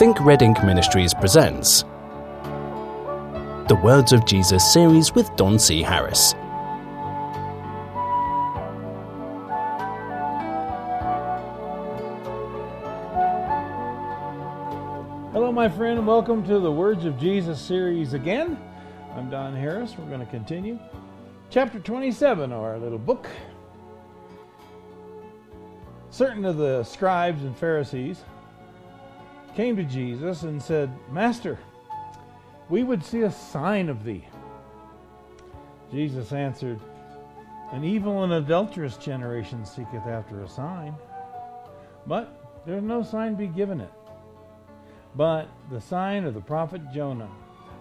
Think Red Ink Ministries presents the Words of Jesus series with Don C. Harris. Hello, my friend, and welcome to the Words of Jesus series again. I'm Don Harris. We're going to continue. Chapter 27 of our little book. Certain of the scribes and Pharisees came to Jesus and said, Master, we would see a sign of thee. Jesus answered, An evil and adulterous generation seeketh after a sign, but there is no sign be given it, but the sign of the prophet Jonah.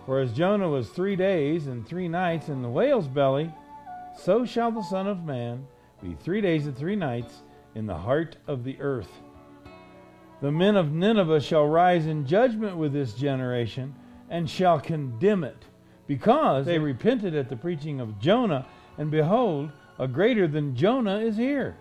For as Jonah was three days and three nights in the whale's belly, so shall the Son of Man be three days and three nights in the heart of the earth. The men of Nineveh shall rise in judgment with this generation and shall condemn it, because they repented at the preaching of Jonah, and behold, a greater than Jonah is here.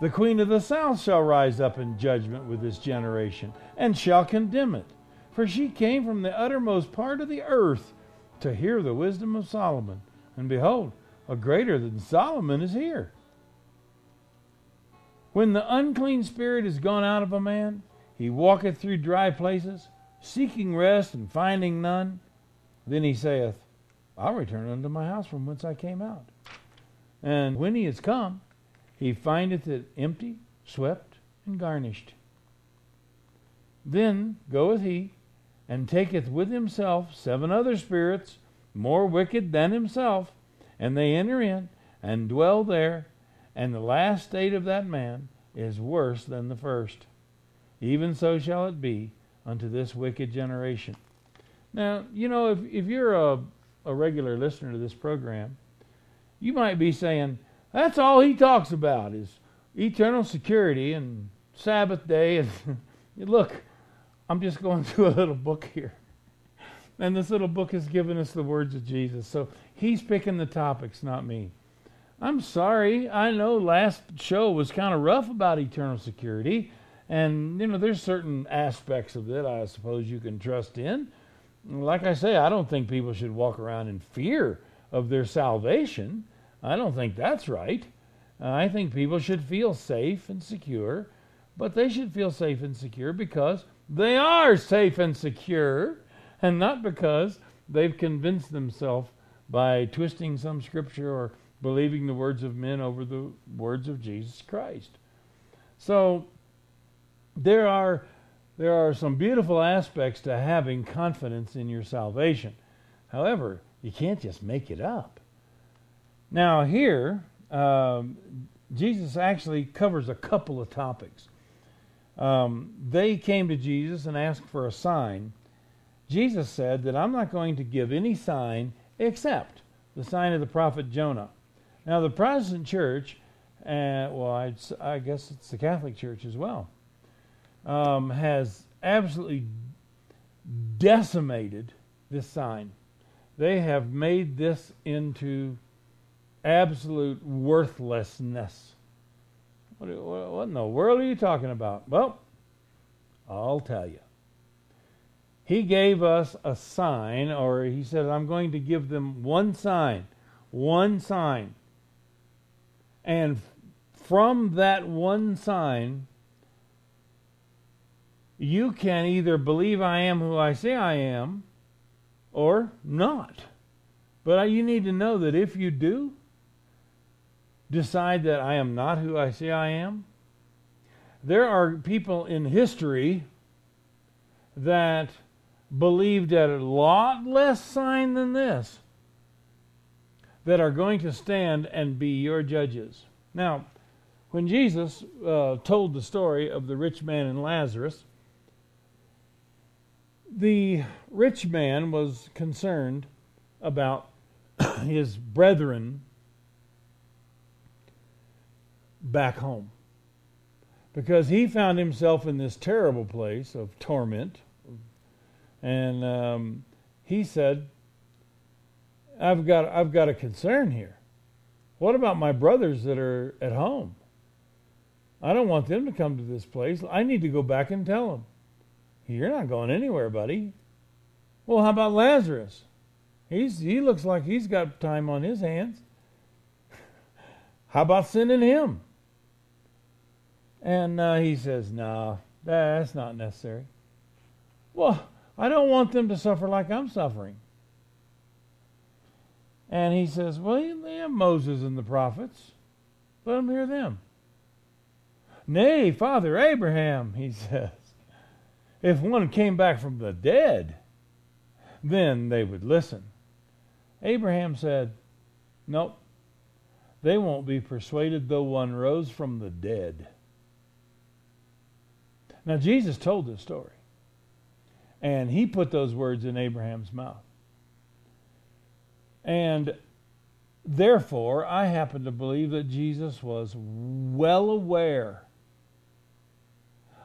The queen of the south shall rise up in judgment with this generation, and shall condemn it, for she came from the uttermost part of the earth to hear the wisdom of Solomon. And behold, a greater than Solomon is here. When the unclean spirit is gone out of a man, he walketh through dry places, seeking rest and finding none. Then he saith, I'll return unto my house from whence I came out. And when he is come, he findeth it empty, swept, and garnished. Then goeth he, and taketh with himself seven other spirits, more wicked than himself, and they enter in, and dwell there, and the last state of that man is worse than the first. Even so shall it be unto this wicked generation. Now, you know, if, if you're a, a regular listener to this program, you might be saying, that's all he talks about is eternal security and Sabbath day. And look, I'm just going through a little book here. And this little book has given us the words of Jesus. So he's picking the topics, not me. I'm sorry. I know last show was kind of rough about eternal security. And, you know, there's certain aspects of it I suppose you can trust in. Like I say, I don't think people should walk around in fear of their salvation. I don't think that's right. I think people should feel safe and secure, but they should feel safe and secure because they are safe and secure, and not because they've convinced themselves by twisting some scripture or believing the words of men over the words of Jesus Christ. So there are there are some beautiful aspects to having confidence in your salvation. However, you can't just make it up. Now here, um, Jesus actually covers a couple of topics. Um, they came to Jesus and asked for a sign. Jesus said that I'm not going to give any sign except the sign of the prophet Jonah. Now, the Protestant church, uh, well, I'd, i guess it's the Catholic Church as well, um, has absolutely decimated this sign. They have made this into absolute worthlessness. What, what in the world are you talking about? Well, I'll tell you. He gave us a sign, or he said, I'm going to give them one sign. One sign. And from that one sign, you can either believe I am who I say I am or not. But you need to know that if you do decide that I am not who I say I am, there are people in history that believed at a lot less sign than this that are going to stand and be your judges. Now, when Jesus uh, told the story of the rich man and Lazarus, the rich man was concerned about his brethren back home because he found himself in this terrible place of torment. And um, he said, I've got I've got a concern here. What about my brothers that are at home? I don't want them to come to this place. I need to go back and tell them. You're not going anywhere, buddy. Well, how about Lazarus? He's he looks like he's got time on his hands. How about sending him? And uh, he says, "No, nah, that's not necessary." Well, I don't want them to suffer like I'm suffering. And he says, Well, they have Moses and the prophets. Let them hear them. Nay, Father Abraham, he says, if one came back from the dead, then they would listen. Abraham said, Nope, they won't be persuaded though one rose from the dead. Now, Jesus told this story, and he put those words in Abraham's mouth. And therefore, I happen to believe that Jesus was well aware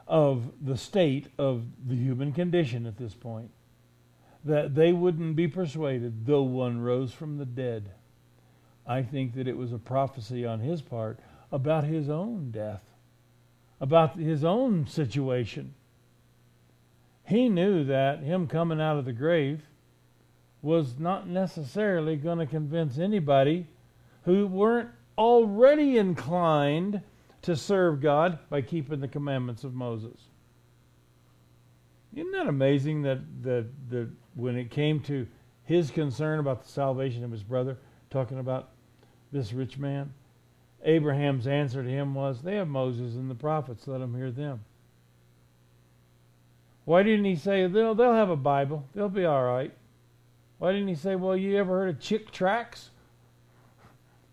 of the state of the human condition at this point, that they wouldn't be persuaded though one rose from the dead. I think that it was a prophecy on his part about his own death, about his own situation. He knew that him coming out of the grave was not necessarily going to convince anybody who weren't already inclined to serve God by keeping the commandments of Moses. Isn't that amazing that, that, that when it came to his concern about the salvation of his brother, talking about this rich man, Abraham's answer to him was, They have Moses and the prophets, let them hear them. Why didn't he say, They'll, they'll have a Bible, they'll be all right? Why didn't he say, Well, you ever heard of Chick Tracts?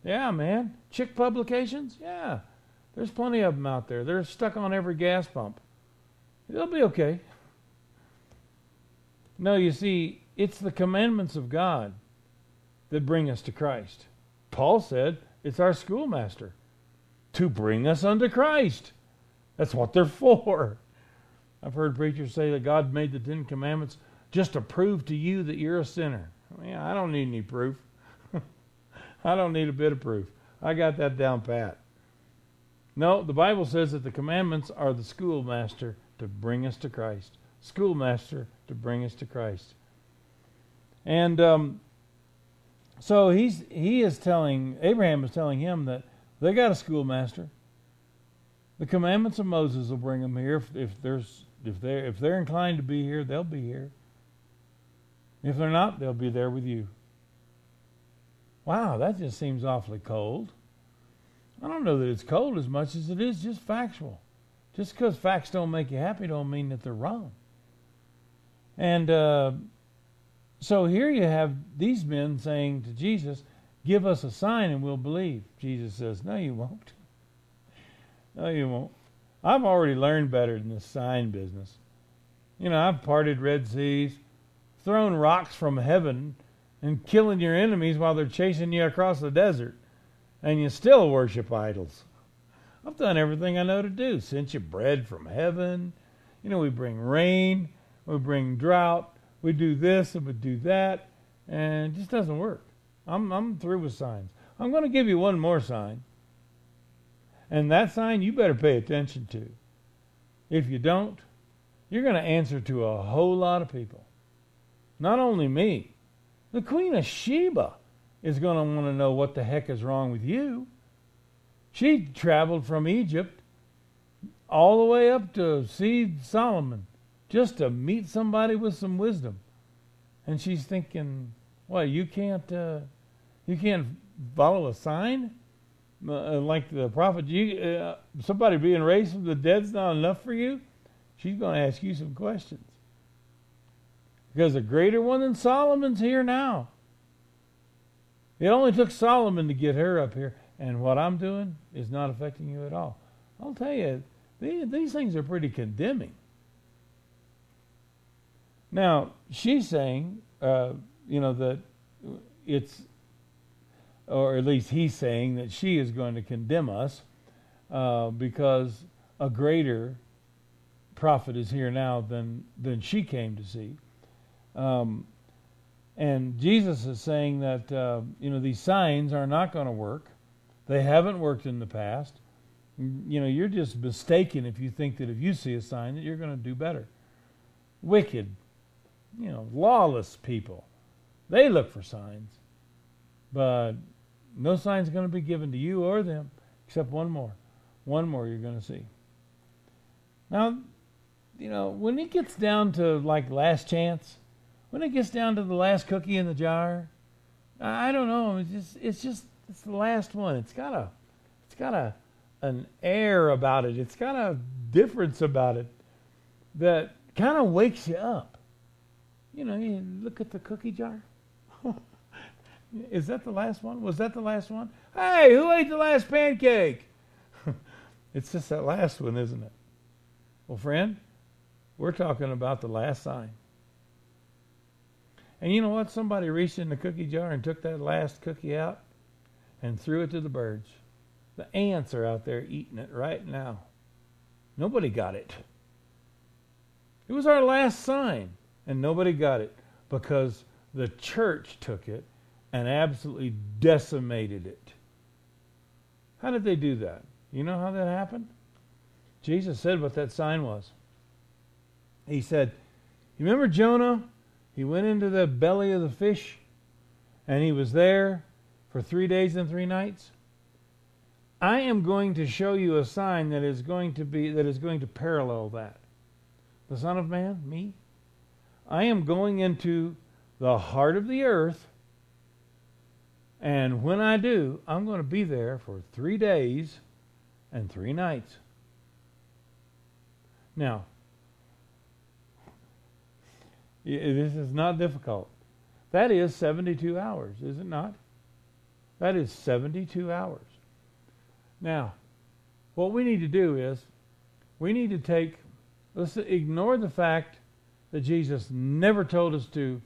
Yeah, man. Chick Publications? Yeah. There's plenty of them out there. They're stuck on every gas pump. They'll be okay. No, you see, it's the commandments of God that bring us to Christ. Paul said it's our schoolmaster to bring us unto Christ. That's what they're for. I've heard preachers say that God made the Ten Commandments just to prove to you that you're a sinner. I mean, I don't need any proof. I don't need a bit of proof. I got that down pat. No, the Bible says that the commandments are the schoolmaster to bring us to Christ. Schoolmaster to bring us to Christ. And um, so he's he is telling Abraham is telling him that they got a schoolmaster. The commandments of Moses will bring them here. If, if there's if they if they're inclined to be here, they'll be here. If they're not, they'll be there with you. Wow, that just seems awfully cold. I don't know that it's cold as much as it is just factual. Just because facts don't make you happy don't mean that they're wrong. And uh, so here you have these men saying to Jesus, Give us a sign and we'll believe. Jesus says, No, you won't. No, you won't. I've already learned better than this sign business. You know, I've parted Red Seas, throwing rocks from heaven and killing your enemies while they're chasing you across the desert, and you still worship idols. I've done everything I know to do. Sent you bread from heaven. You know, we bring rain, we bring drought, we do this and we do that, and it just doesn't work. I'm I'm through with signs. I'm going to give you one more sign. And that sign you better pay attention to. If you don't, you're going to answer to a whole lot of people. Not only me, the Queen of Sheba is going to want to know what the heck is wrong with you. She traveled from Egypt all the way up to see Solomon just to meet somebody with some wisdom. And she's thinking, "What? You can't uh, you can't follow a sign uh, like the prophet? You uh, somebody being raised from the dead's not enough for you?" She's going to ask you some questions. Because a greater one than Solomon's here now. It only took Solomon to get her up here, and what I'm doing is not affecting you at all. I'll tell you, these, these things are pretty condemning. Now, she's saying, uh, you know, that it's, or at least he's saying that she is going to condemn us uh, because a greater prophet is here now than, than she came to see. Um, and Jesus is saying that uh, you know these signs are not going to work. They haven't worked in the past. You know, you're just mistaken if you think that if you see a sign that you're going to do better. wicked, you know, lawless people. They look for signs. But no sign's going to be given to you or them except one more. One more you're going to see. Now, you know, when it gets down to like last chance, when it gets down to the last cookie in the jar, I don't know. It's just, it's just, it's the last one. It's got a, it's got a, an air about it. It's got a difference about it that kind of wakes you up. You know, you look at the cookie jar. Is that the last one? Was that the last one? Hey, who ate the last pancake? it's just that last one, isn't it? Well, friend, we're talking about the last sign. And you know what? Somebody reached in the cookie jar and took that last cookie out and threw it to the birds. The ants are out there eating it right now. Nobody got it. It was our last sign, and nobody got it because the church took it and absolutely decimated it. How did they do that? You know how that happened? Jesus said what that sign was. He said, You remember Jonah? He went into the belly of the fish and he was there for three days and three nights. I am going to show you a sign that is going to be that is going to parallel that. The Son of Man, me, I am going into the heart of the earth, and when I do, I'm going to be there for three days and three nights. Now, this is not difficult. That is 72 hours, is it not? That is 72 hours. Now, what we need to do is we need to take, let's ignore the fact that Jesus never told us to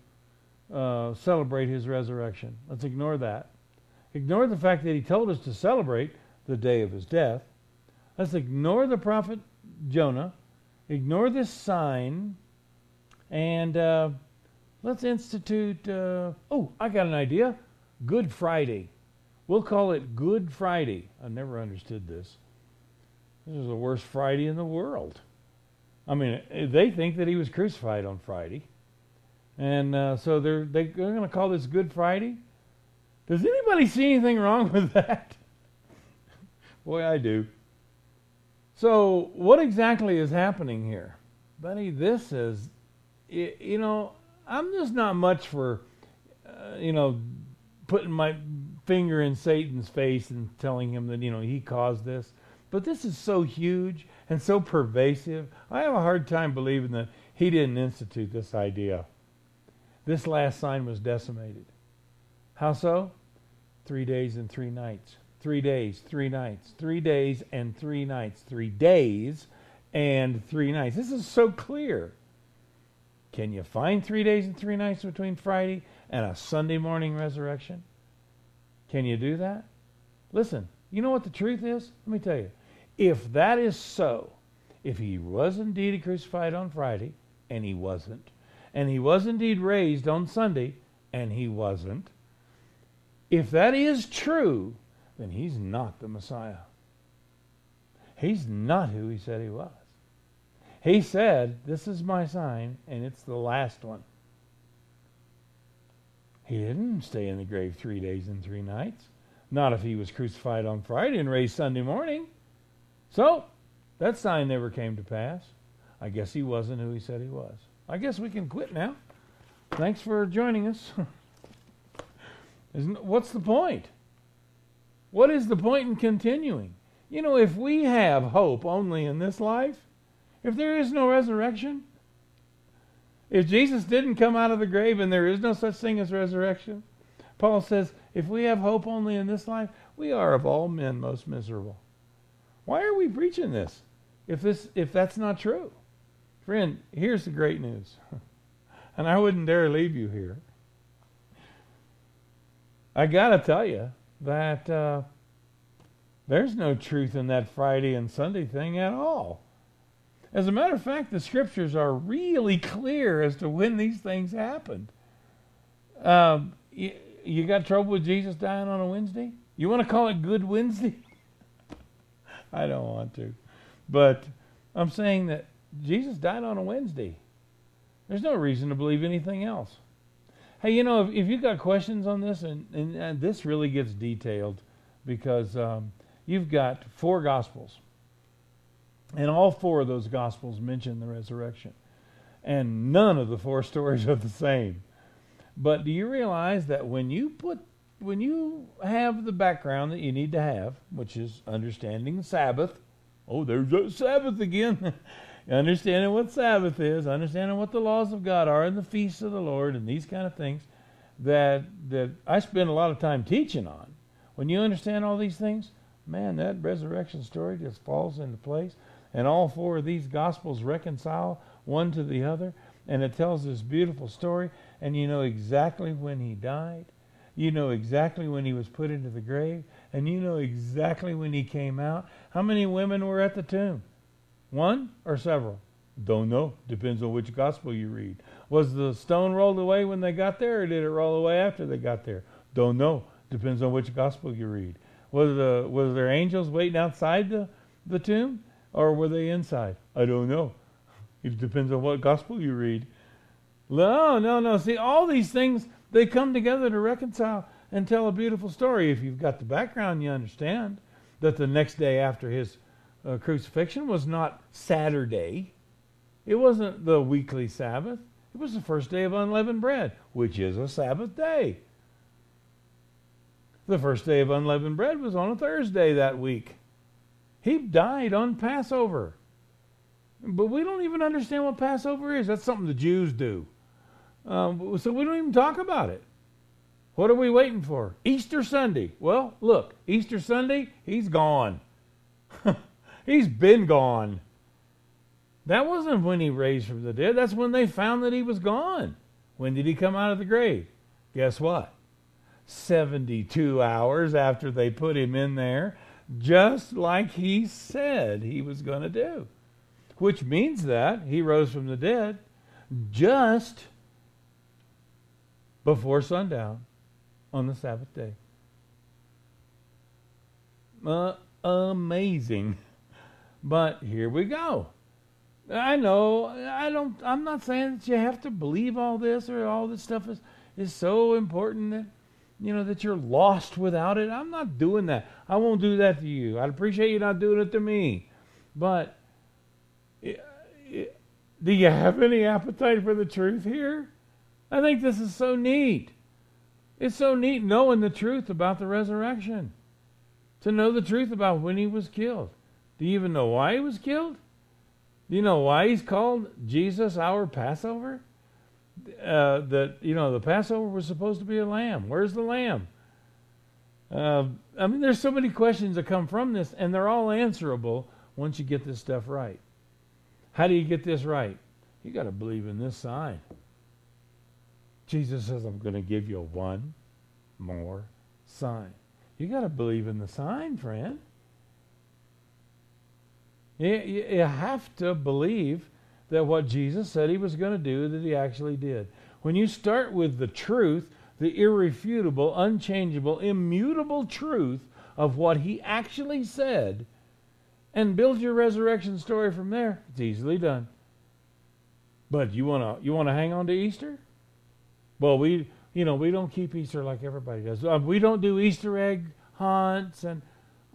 uh, celebrate his resurrection. Let's ignore that. Ignore the fact that he told us to celebrate the day of his death. Let's ignore the prophet Jonah. Ignore this sign. And uh, let's institute, uh, oh, I got an idea Good Friday. We'll call it Good Friday. I never understood this. This is the worst Friday in the world. I mean, they think that he was crucified on Friday. And uh, so they're, they're going to call this Good Friday. Does anybody see anything wrong with that? Boy, I do. So, what exactly is happening here? Buddy, this is, you know, I'm just not much for, uh, you know, putting my finger in Satan's face and telling him that, you know, he caused this. But this is so huge and so pervasive. I have a hard time believing that he didn't institute this idea. This last sign was decimated. How so? Three days and three nights. Three days, three nights. Three days and three nights. Three days and three nights. This is so clear. Can you find three days and three nights between Friday and a Sunday morning resurrection? Can you do that? Listen, you know what the truth is? Let me tell you. If that is so, if he was indeed crucified on Friday, and he wasn't, and he was indeed raised on Sunday, and he wasn't, if that is true, then he's not the Messiah. He's not who he said he was. He said, This is my sign, and it's the last one. He didn't stay in the grave three days and three nights. Not if he was crucified on Friday and raised Sunday morning. So, that sign never came to pass. I guess he wasn't who he said he was. I guess we can quit now. Thanks for joining us. Isn't, What's the point? What is the point in continuing? You know, if we have hope only in this life, if there is no resurrection, if Jesus didn't come out of the grave and there is no such thing as resurrection, Paul says, if we have hope only in this life, we are of all men most miserable. Why are we preaching this if this if that's not true? Friend, here's the great news. and I wouldn't dare leave you here. I got to tell you that uh, there's no truth in that Friday and Sunday thing at all. As a matter of fact, the scriptures are really clear as to when these things happened. Um, you, you got trouble with Jesus dying on a Wednesday? You want to call it Good Wednesday? I don't want to. But I'm saying that Jesus died on a Wednesday. There's no reason to believe anything else. Hey, you know, if, if you've got questions on this, and, and, and this really gets detailed because um, you've got four Gospels. And all four of those Gospels mention the resurrection. And none of the four stories are the same. But do you realize that when you put when you have the background that you need to have, which is understanding Sabbath, oh, there's that Sabbath again. understanding what Sabbath is, understanding what the laws of God are, and the feasts of the Lord, and these kind of things that that I spend a lot of time teaching on. When you understand all these things, man, that resurrection story just falls into place, and all four of these gospels reconcile one to the other, and it tells this beautiful story, and you know exactly when he died. You know exactly when he was put into the grave, and you know exactly when he came out. How many women were at the tomb? One or several? Don't know. Depends on which gospel you read. Was the stone rolled away when they got there, or did it roll away after they got there? Don't know. Depends on which gospel you read. Was the was there angels waiting outside the, the tomb, or were they inside? I don't know. It depends on what gospel you read. No, no, no. See, all these things they come together to reconcile and tell a beautiful story. If you've got the background, you understand that the next day after his uh, crucifixion was not Saturday. It wasn't the weekly Sabbath. It was the first day of unleavened bread, which is a Sabbath day. The first day of unleavened bread was on a Thursday that week. He died on Passover. But we don't even understand what Passover is. That's something the Jews do. Um, so we don't even talk about it. What are we waiting for? Easter Sunday. Well, look, Easter Sunday, he's gone. He's been gone. That wasn't when he raised from the dead. That's when they found that he was gone. When did he come out of the grave? Guess what? 72 hours after they put him in there, just like he said he was going to do. Which means that he rose from the dead just before sundown on the Sabbath day. Uh, amazing. But here we go. I know I don't I'm not saying that you have to believe all this or all this stuff is is so important that you know that you're lost without it. I'm not doing that. I won't do that to you. I'd appreciate you not doing it to me. But eh, eh, do you have any appetite for the truth here? I think this is so neat. It's so neat knowing the truth about the resurrection. To know the truth about when he was killed. Do you even know why he was killed? Do you know why he's called Jesus our Passover? Uh, that you know the Passover was supposed to be a lamb. Where's the lamb? Uh, I mean, there's so many questions that come from this, and they're all answerable once you get this stuff right. How do you get this right? You got to believe in this sign. Jesus says, "I'm going to give you one more sign." You got to believe in the sign, friend. You, you have to believe that what Jesus said he was going to do, that he actually did. When you start with the truth, the irrefutable, unchangeable, immutable truth of what he actually said, and build your resurrection story from there, it's easily done. But you want to you want to hang on to Easter? Well, we you know we don't keep Easter like everybody does. Uh, we don't do Easter egg hunts and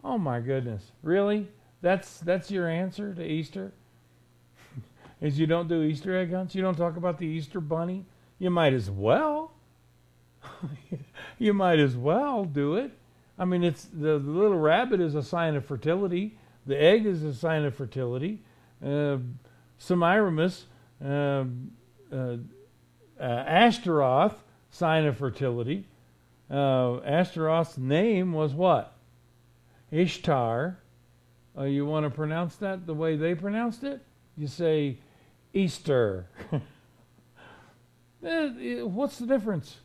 oh my goodness, really? That's that's your answer to Easter. Is you don't do Easter egg hunts. You don't talk about the Easter bunny. You might as well. you might as well do it. I mean, it's the, the, little rabbit is a sign of fertility. The egg is a sign of fertility. Uh, Semiramis, uh, uh, uh, Ashtaroth, sign of fertility. Uh, Ashtaroth's name was what? Ishtar. Uh, you want to pronounce that the way they pronounced it? You say Easter. Eh, what's the difference?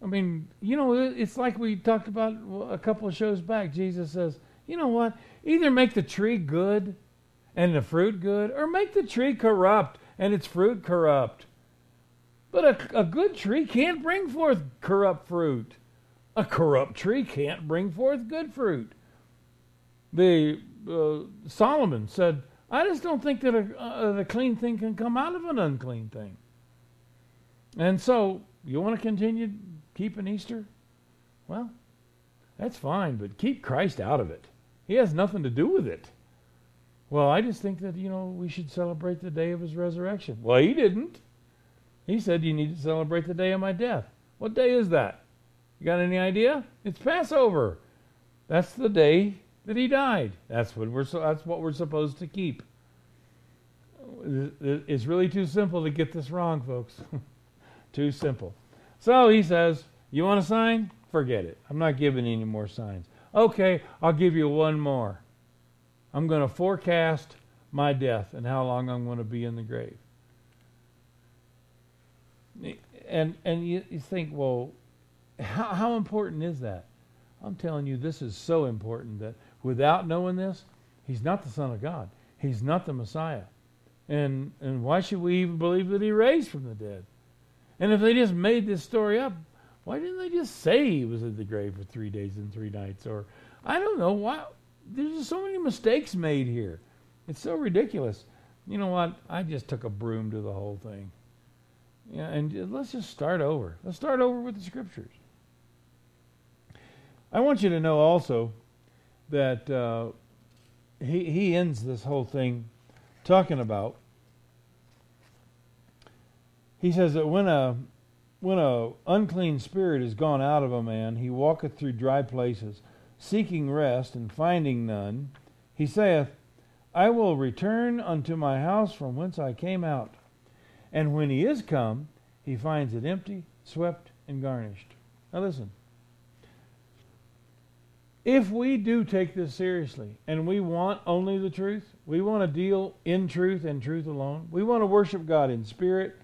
I mean, you know, it's like we talked about a couple of shows back. Jesus says, you know what? Either make the tree good and the fruit good, or make the tree corrupt and its fruit corrupt. But a, a good tree can't bring forth corrupt fruit. A corrupt tree can't bring forth good fruit. The uh, Solomon said, I just don't think that a, uh, a, clean thing can come out of an unclean thing. And so, you want to continue keeping Easter? Well, that's fine, but keep Christ out of it. He has nothing to do with it. Well, I just think that, you know, we should celebrate the day of his resurrection. Well, he didn't. He said you need to celebrate the day of my death. What day is that? You got any idea? It's Passover. That's the day that he died. That's what we're so, that's what we're supposed to keep. It's really too simple to get this wrong, folks. too simple. So he says, "You want a sign? Forget it. I'm not giving any more signs." Okay, I'll give you one more. I'm going to forecast my death and how long I'm going to be in the grave. And and you, you think, well, how, how important is that? I'm telling you, this is so important that without knowing this, he's not the Son of God. He's not the Messiah. And and why should we even believe that he raised from the dead? And if they just made this story up, why didn't they just say he was in the grave for three days and three nights? Or I don't know why. There's just so many mistakes made here. It's so ridiculous. You know what? I just took a broom to the whole thing. Yeah, and let's just start over. Let's start over with the scriptures. I want you to know also that uh, he he ends this whole thing talking about. He says that when a when a unclean spirit is gone out of a man, he walketh through dry places, seeking rest and finding none. He saith, I will return unto my house from whence I came out. And when he is come, he finds it empty, swept, and garnished. Now listen. If we do take this seriously and we want only the truth, we want to deal in truth and truth alone, we want to worship God in spirit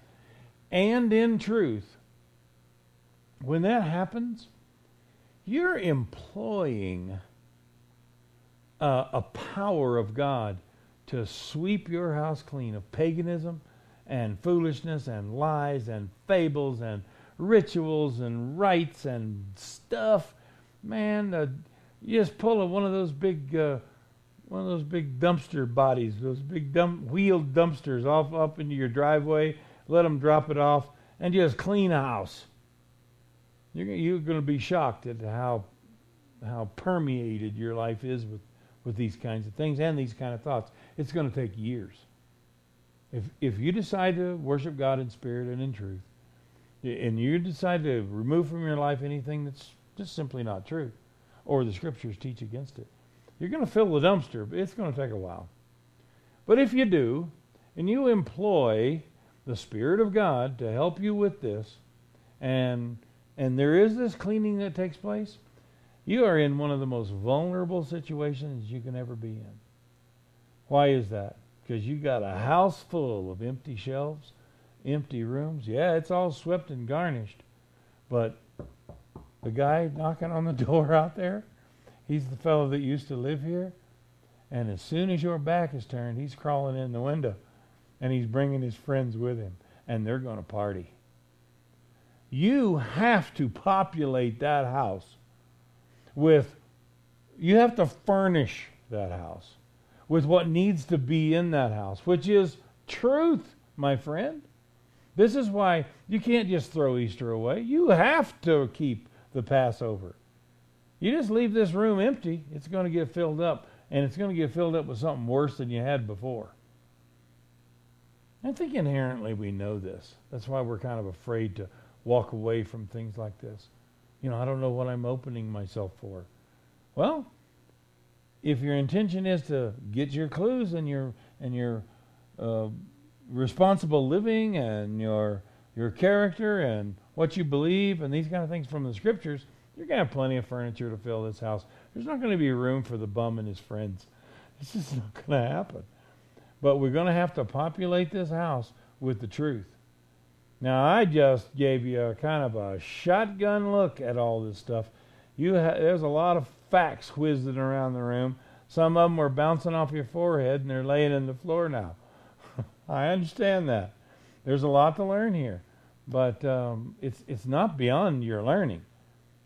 and in truth, when that happens, you're employing uh, a power of God to sweep your house clean of paganism and foolishness and lies and fables and rituals and rites and stuff. Man, uh, you just pull a, one of those big, uh, one of those big dumpster bodies, those big dump, wheeled dumpsters off up into your driveway. Let them drop it off, and just clean a house. You're, you're going to be shocked at how how permeated your life is with with these kinds of things and these kind of thoughts. It's going to take years. If if you decide to worship God in spirit and in truth, and you decide to remove from your life anything that's just simply not true, or the scriptures teach against it. You're going to fill the dumpster, but it's going to take a while. But if you do, and you employ the Spirit of God to help you with this, and and there is this cleaning that takes place, you are in one of the most vulnerable situations you can ever be in. Why is that? Because you got a house full of empty shelves, empty rooms. Yeah, it's all swept and garnished, but the guy knocking on the door out there, he's the fellow that used to live here. And as soon as your back is turned, he's crawling in the window and he's bringing his friends with him and they're going to party. You have to populate that house with, you have to furnish that house with what needs to be in that house, which is truth, my friend. This is why you can't just throw Easter away. You have to keep the Passover. You just leave this room empty, it's going to get filled up, and it's going to get filled up with something worse than you had before. I think inherently we know this. That's why we're kind of afraid to walk away from things like this. You know, I don't know what I'm opening myself for. Well, if your intention is to get your clues and your and your uh, responsible living and your your character and what you believe and these kind of things from the scriptures, you're going to have plenty of furniture to fill this house. There's not going to be room for the bum and his friends. It's just not going to happen. But we're going to have to populate this house with the truth. Now, I just gave you a kind of a shotgun look at all this stuff. You ha- there's a lot of facts whizzing around the room. Some of them are bouncing off your forehead and they're laying in the floor now. I understand that. There's a lot to learn here but um, it's it's not beyond your learning,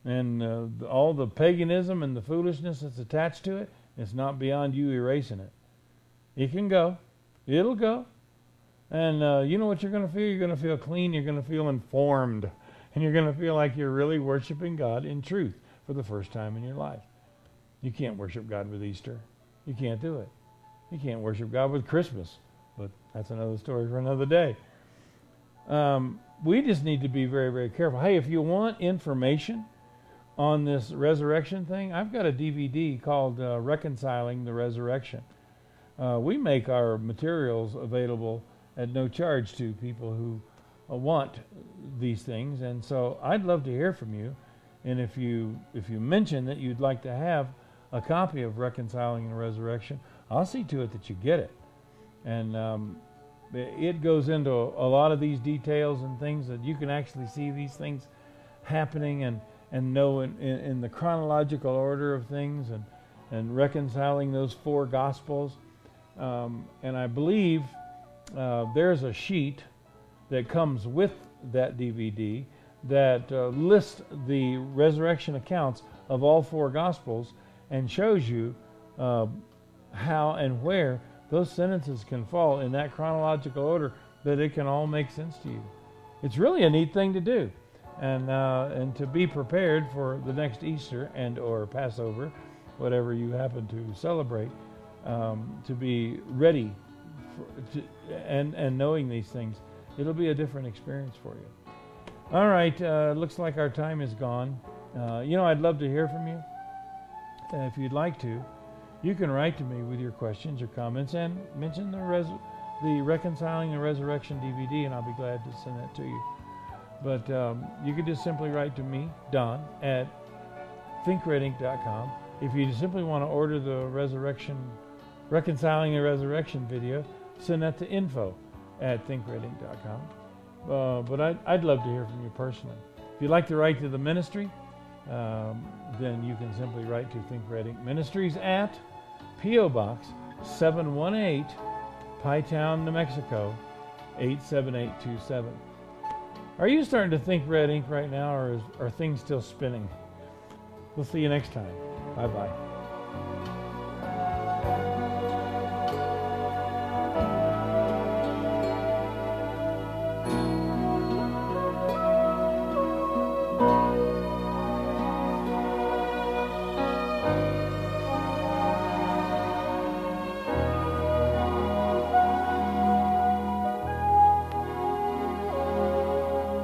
and uh, all the paganism and the foolishness that's attached to it, it's not beyond you erasing it. It can go, it'll go, And uh, you know what you're going to feel? You're going to feel clean. You're going to feel informed. And you're going to feel like you're really worshiping God in truth for the first time in your life. You can't worship God with Easter. You can't do it. You can't worship God with Christmas. But that's another story for another day. Um, we just need to be very, very careful. Hey, if you want information on this resurrection thing, I've got a DVD called uh, Reconciling the Resurrection. Uh, we make our materials available at no charge to people who uh, want these things, and so I'd love to hear from you. And if you if you mention that you'd like to have a copy of Reconciling the Resurrection, I'll see to it that you get it. And um, it goes into a lot of these details and things that you can actually see these things happening and and know in, in, in the chronological order of things and and reconciling those four gospels. Um, and I believe uh, there's a sheet that comes with that DVD that uh, lists the resurrection accounts of all four gospels and shows you uh, how and where those sentences can fall in that chronological order that it can all make sense to you. It's really a neat thing to do, and uh, and to be prepared for the next Easter and or Passover, whatever you happen to celebrate, um, to be ready, for, to, and and knowing these things, it'll be a different experience for you. All right, uh, looks like our time is gone. Uh, you know, I'd love to hear from you. if you'd like to, you can write to me with your questions or comments and mention the res- the Reconciling the Resurrection DVD, and I'll be glad to send that to you. But um, you can just simply write to me, Don, at thinkredink.com. If you simply want to order the Resurrection, Reconciling the Resurrection video, send that to info at thinkredink.com. Uh, but I'd, I'd love to hear from you personally. If you'd like to write to the ministry, um, then you can simply write to Think Red Ink Ministries at P.O. Box 718, Town, New Mexico 87827. Are you starting to think red ink right now, or is, are things still spinning? We'll see you next time. Bye bye.